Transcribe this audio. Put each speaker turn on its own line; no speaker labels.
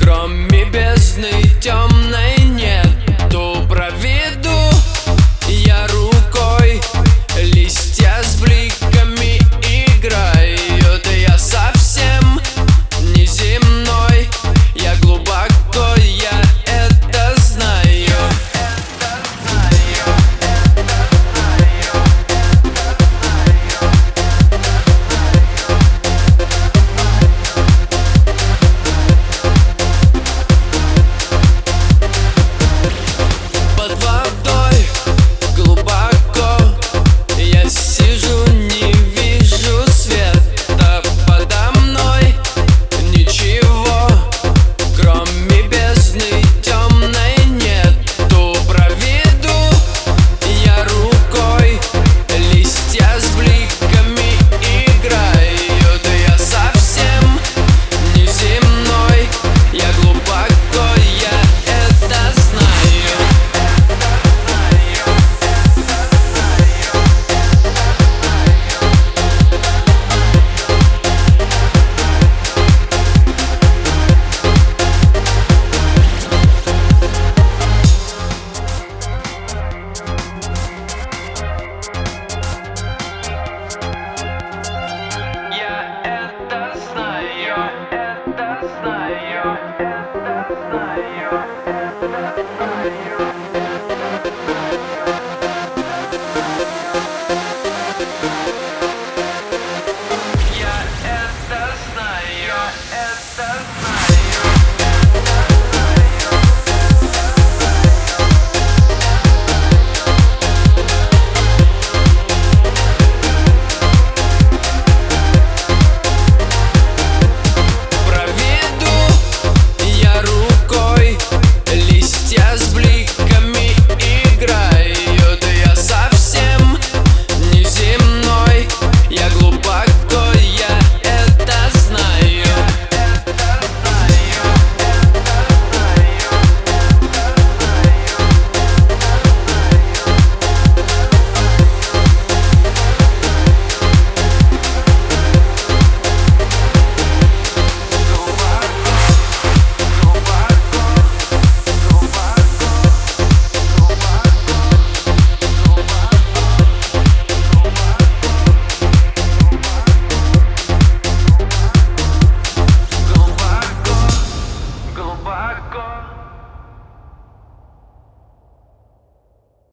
кроме бездны тем